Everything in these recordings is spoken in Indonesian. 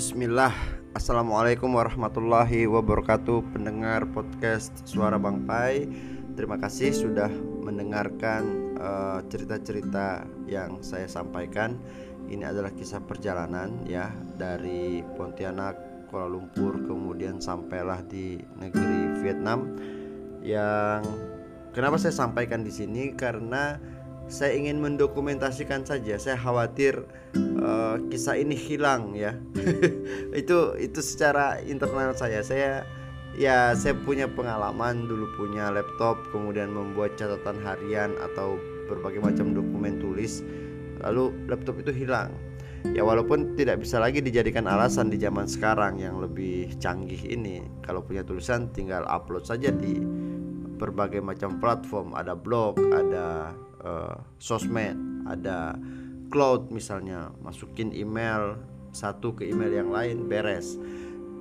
Bismillah. Assalamualaikum warahmatullahi wabarakatuh Pendengar podcast Suara Bang Pai. Terima kasih sudah mendengarkan eh, cerita-cerita uh, yang saya sampaikan. Ini adalah kisah perjalanan ya Dari Pontianak, Kuala Lumpur Kemudian sampailah di negeri Vietnam. Yang kenapa saya sampaikan di sini? Karena saya ingin mendokumentasikan saja. Saya khawatir uh, kisah ini hilang ya. itu itu secara internal saya. Saya ya saya punya pengalaman dulu punya laptop kemudian membuat catatan harian atau berbagai macam dokumen tulis lalu laptop itu hilang ya walaupun tidak bisa lagi dijadikan alasan di zaman sekarang yang lebih canggih ini kalau punya tulisan tinggal upload saja di berbagai macam platform ada blog ada uh, sosmed, ada cloud misalnya, masukin email satu ke email yang lain beres.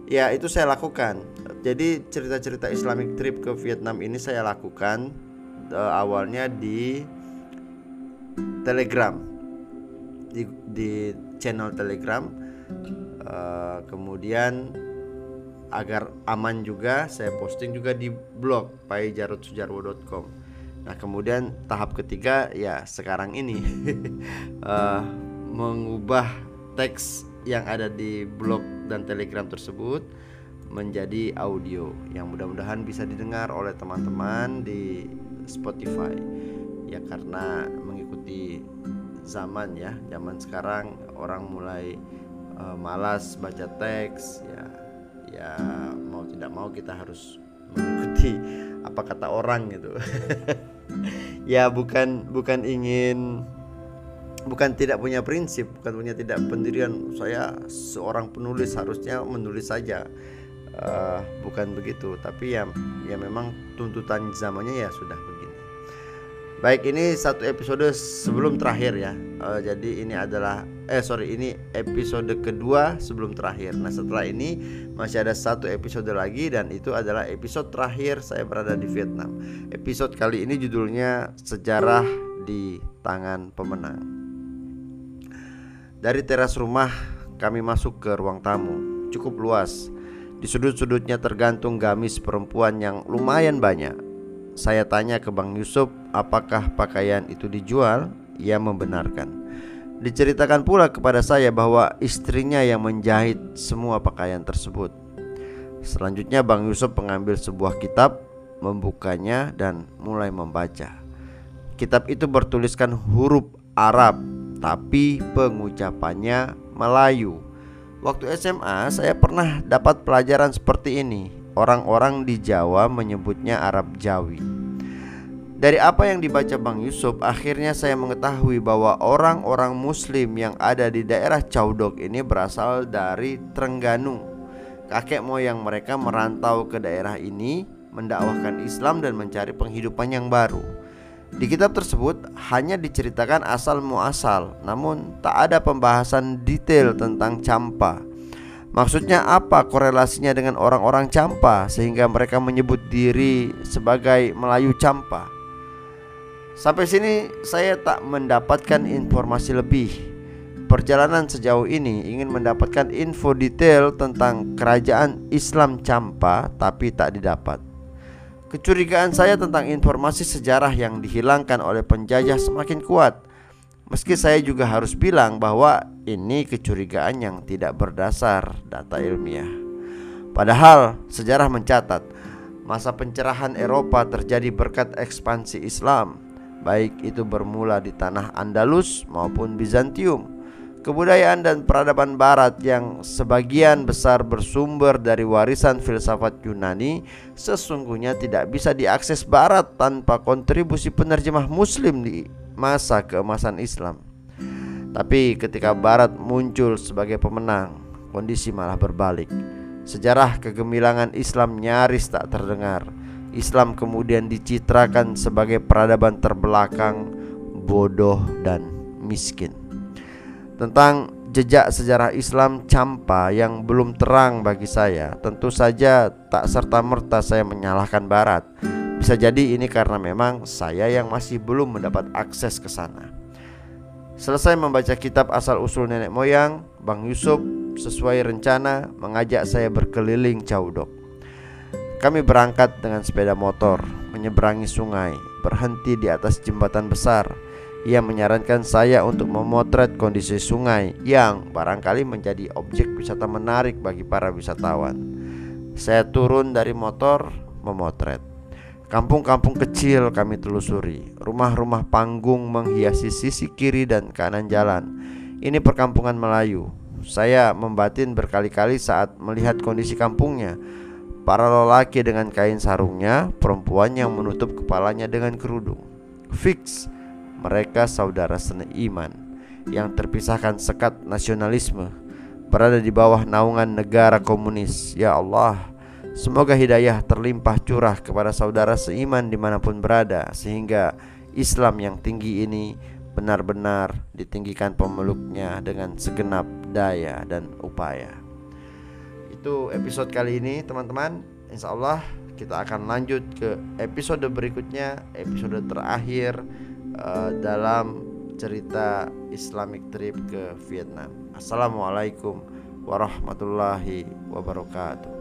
Ya, itu saya lakukan. Jadi cerita-cerita Islamic trip ke Vietnam ini saya lakukan uh, awalnya di Telegram. Di, di channel Telegram. Uh, kemudian agar aman juga saya posting juga di blog paijarutsujarwo.com Nah kemudian tahap ketiga ya sekarang ini uh, mengubah teks yang ada di blog dan telegram tersebut menjadi audio yang mudah-mudahan bisa didengar oleh teman-teman di Spotify. Ya karena mengikuti zaman ya. Zaman sekarang orang mulai uh, malas baca teks ya ya mau tidak mau kita harus mengikuti apa kata orang gitu ya bukan bukan ingin bukan tidak punya prinsip bukan punya tidak pendirian. Saya seorang penulis harusnya menulis saja. Uh, bukan begitu. Tapi ya ya memang tuntutan zamannya ya sudah begini baik ini satu episode sebelum terakhir ya uh, jadi ini adalah eh sorry ini episode kedua sebelum terakhir. Nah setelah ini masih ada satu episode lagi dan itu adalah episode terakhir saya berada di Vietnam. Episode kali ini judulnya sejarah di tangan pemenang. Dari teras rumah kami masuk ke ruang tamu, cukup luas. Di sudut-sudutnya tergantung gamis perempuan yang lumayan banyak. Saya tanya ke Bang Yusuf, apakah pakaian itu dijual? Ia membenarkan. Diceritakan pula kepada saya bahwa istrinya yang menjahit semua pakaian tersebut. Selanjutnya Bang Yusuf mengambil sebuah kitab, membukanya dan mulai membaca. Kitab itu bertuliskan huruf Arab, tapi pengucapannya Melayu. Waktu SMA saya pernah dapat pelajaran seperti ini. Orang-orang di Jawa menyebutnya Arab Jawi. Dari apa yang dibaca Bang Yusuf, akhirnya saya mengetahui bahwa orang-orang Muslim yang ada di daerah Caudok ini berasal dari Trengganu. Kakek moyang mereka merantau ke daerah ini, mendakwahkan Islam dan mencari penghidupan yang baru. Di kitab tersebut hanya diceritakan asal muasal, namun tak ada pembahasan detail tentang campa. Maksudnya apa korelasinya dengan orang-orang campa sehingga mereka menyebut diri sebagai Melayu campa? Sampai sini saya tak mendapatkan informasi lebih. Perjalanan sejauh ini ingin mendapatkan info detail tentang kerajaan Islam Campa tapi tak didapat. Kecurigaan saya tentang informasi sejarah yang dihilangkan oleh penjajah semakin kuat. Meski saya juga harus bilang bahwa ini kecurigaan yang tidak berdasar data ilmiah. Padahal sejarah mencatat masa pencerahan Eropa terjadi berkat ekspansi Islam baik itu bermula di tanah Andalus maupun Bizantium. Kebudayaan dan peradaban barat yang sebagian besar bersumber dari warisan filsafat Yunani sesungguhnya tidak bisa diakses barat tanpa kontribusi penerjemah muslim di masa keemasan Islam. Tapi ketika barat muncul sebagai pemenang, kondisi malah berbalik. Sejarah kegemilangan Islam nyaris tak terdengar Islam kemudian dicitrakan sebagai peradaban terbelakang, bodoh dan miskin. Tentang jejak sejarah Islam campa yang belum terang bagi saya, tentu saja tak serta-merta saya menyalahkan barat. Bisa jadi ini karena memang saya yang masih belum mendapat akses ke sana. Selesai membaca kitab asal-usul nenek moyang, Bang Yusuf sesuai rencana mengajak saya berkeliling Caudok. Kami berangkat dengan sepeda motor, menyeberangi sungai, berhenti di atas jembatan besar. Ia menyarankan saya untuk memotret kondisi sungai yang barangkali menjadi objek wisata menarik bagi para wisatawan. Saya turun dari motor memotret. Kampung-kampung kecil kami telusuri. Rumah-rumah panggung menghiasi sisi kiri dan kanan jalan. Ini perkampungan Melayu. Saya membatin berkali-kali saat melihat kondisi kampungnya. Para lelaki dengan kain sarungnya, perempuan yang menutup kepalanya dengan kerudung. Fix, mereka saudara iman yang terpisahkan sekat nasionalisme berada di bawah naungan negara komunis. Ya Allah, semoga hidayah terlimpah curah kepada saudara seiman di mana pun berada sehingga Islam yang tinggi ini benar-benar ditinggikan pemeluknya dengan segenap daya dan upaya. Itu episode kali ini teman-teman. Insya Allah kita akan lanjut ke episode berikutnya, episode terakhir uh, dalam cerita Islamic trip ke Vietnam. Assalamualaikum warahmatullahi wabarakatuh.